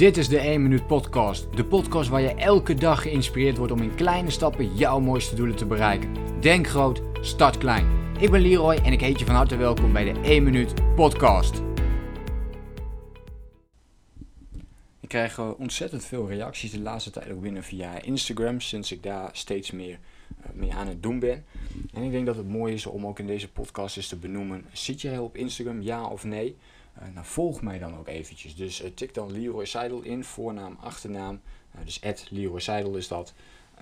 Dit is de 1 Minuut Podcast. De podcast waar je elke dag geïnspireerd wordt om in kleine stappen jouw mooiste doelen te bereiken. Denk groot, start klein. Ik ben Leroy en ik heet je van harte welkom bij de 1 Minuut Podcast. Ik krijg eh, ontzettend veel reacties de laatste tijd ook binnen via Instagram, sinds ik daar steeds meer eh, mee aan het doen ben. En ik denk dat het mooi is om ook in deze podcast eens te benoemen: zit jij op Instagram, ja of nee? Uh, nou, volg mij dan ook eventjes. Dus uh, tik dan Leroy Seidel in, voornaam, achternaam. Uh, dus Leroy Seidel is dat.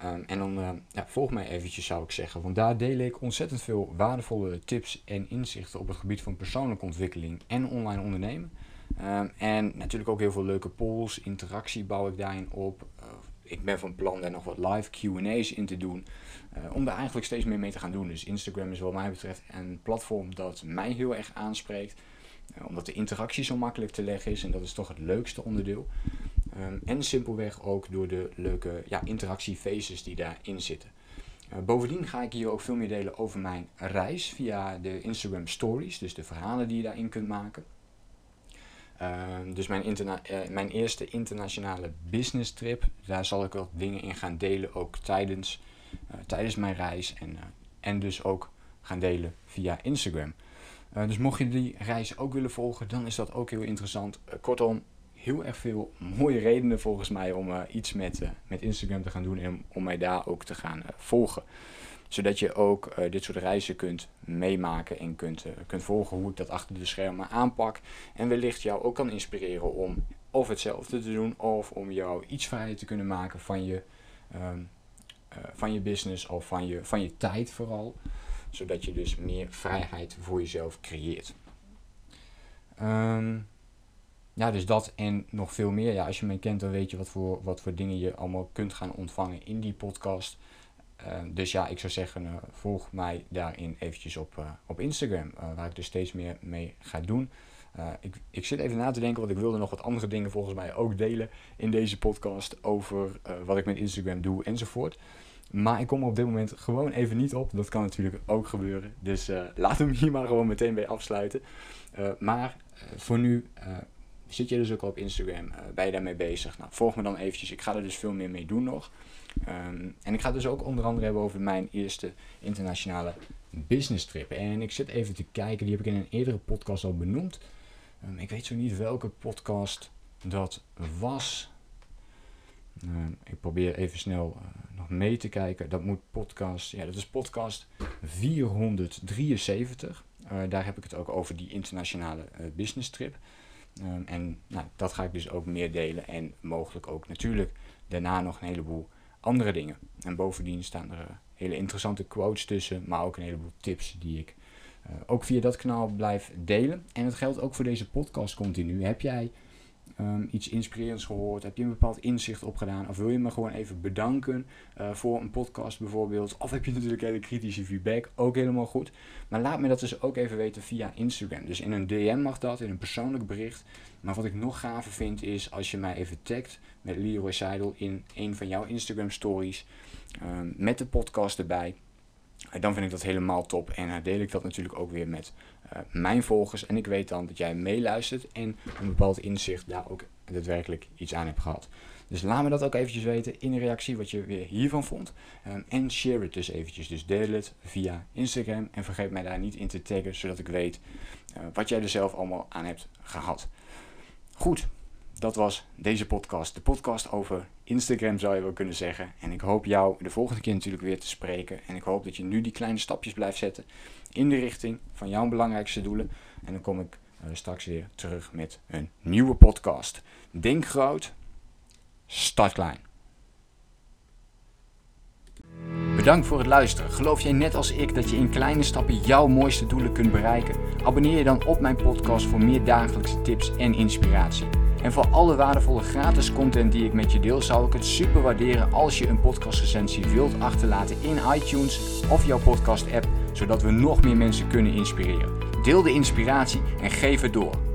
Um, en dan ja, volg mij eventjes zou ik zeggen. Want daar deel ik ontzettend veel waardevolle tips en inzichten op het gebied van persoonlijke ontwikkeling en online ondernemen. Um, en natuurlijk ook heel veel leuke polls, interactie bouw ik daarin op. ik ben van plan daar nog wat live QA's in te doen. om daar eigenlijk steeds meer mee te gaan doen. Dus Instagram is wat mij betreft een platform dat mij heel erg aanspreekt. Eh, omdat de interactie zo makkelijk te leggen is en dat is toch het leukste onderdeel. Um, en simpelweg ook door de leuke ja, interactiefaces die daarin zitten. Uh, bovendien ga ik hier ook veel meer delen over mijn reis via de Instagram Stories, dus de verhalen die je daarin kunt maken. Uh, dus mijn, uh, mijn eerste internationale business trip, daar zal ik wat dingen in gaan delen, ook tijdens, tijdens mijn reis en, en dus ook gaan delen via Instagram. Uh, dus mocht je die reis ook willen volgen, dan is dat ook heel interessant. Uh, kortom, heel erg veel mooie redenen volgens mij om uh, iets met, met Instagram te gaan doen en om mij daar ook te gaan volgen. Zodat je ook dit soort reizen kunt meemaken en kunt, kunt volgen hoe ik dat achter de schermen aanpak. En wellicht jou ook kan inspireren om of hetzelfde te doen of om jou iets vrijer te kunnen maken van je, ehm, van je business of van je, van je tijd vooral zodat je dus meer vrijheid voor jezelf creëert. Um, ja, dus dat en nog veel meer. Ja, als je mij kent, dan weet je wat voor, wat voor dingen je allemaal kunt gaan ontvangen in die podcast. Uh, dus ja, ik zou zeggen, uh, volg mij daarin eventjes op, uh, op Instagram, waar ik dus steeds meer mee ga doen. ik, ik zit even na te denken, want ik wilde nog wat andere dingen volgens mij ook delen in deze podcast over wat ik met Instagram doe enzovoort. Maar ik kom er op dit moment gewoon even niet op. Dat kan natuurlijk ook gebeuren. Dus uh, laat hem hier maar gewoon meteen bij afsluiten. Uh, maar uh, voor nu zit je dus ook al op Instagram. ben je daarmee bezig? Nou, volg me dan eventjes. Ik ga er dus veel meer mee doen nog. Um, en ik ga het dus ook onder andere hebben over mijn eerste internationale business trip. En ik zit even te kijken. Die heb ik in een eerdere podcast al benoemd. Um, ik weet zo niet welke podcast dat was. Uh, ik probeer even snel uh, nog mee te kijken. Dat moet podcast, ja, dat is podcast 473. Uh, daar heb ik het ook over die internationale business trip. Um, en nou, dat ga ik dus ook meer delen. En mogelijk ook natuurlijk daarna nog een heleboel andere dingen. En bovendien staan er hele interessante quotes tussen, maar ook een heleboel tips die ik ook via dat kanaal blijf delen. En dat geldt ook voor deze podcast continu. Heb jij um, iets inspirerends gehoord? Heb je een bepaald inzicht opgedaan? Of wil je me gewoon even bedanken uh, voor een podcast bijvoorbeeld? Of heb je natuurlijk hele kritische feedback? Ook helemaal goed. Maar laat me dat dus ook even weten via Instagram. Dus in een DM mag dat, in een persoonlijk bericht. Maar wat ik nog gaver vind is als je mij even tagt met Leroy Seidel in een van jouw Instagram stories. Um, met de podcast erbij. Dan vind ik dat helemaal top. En dan deel ik dat natuurlijk ook weer met uh, mijn volgers. En ik weet dan dat jij meeluistert en een bepaald inzicht daar ook daadwerkelijk iets aan hebt gehad. Dus laat me dat ook eventjes weten in een reactie wat je weer hiervan vond. Um, en share het dus eventjes. Dus deel het via Instagram. En vergeet mij daar niet in te taggen, zodat ik weet wat jij er zelf allemaal aan hebt gehad. Goed, dat was deze podcast. De podcast over Instagram zou je wel kunnen zeggen. En ik hoop jou de volgende keer natuurlijk weer te spreken. En ik hoop dat je nu die kleine stapjes blijft zetten in de richting van jouw belangrijkste doelen. En dan kom ik uh, straks weer terug met een nieuwe podcast. Denk groot, start klein. Bedankt voor het luisteren. Geloof jij net als ik dat je in kleine stappen jouw mooiste doelen kunt bereiken? Abonneer je dan op mijn podcast voor meer dagelijkse tips en inspiratie. En voor alle waardevolle gratis content die ik met je deel, zou ik het super waarderen als je een podcastrecensie wilt achterlaten in iTunes of jouw podcast app, zodat we nog meer mensen kunnen inspireren. Deel de inspiratie en geef het door.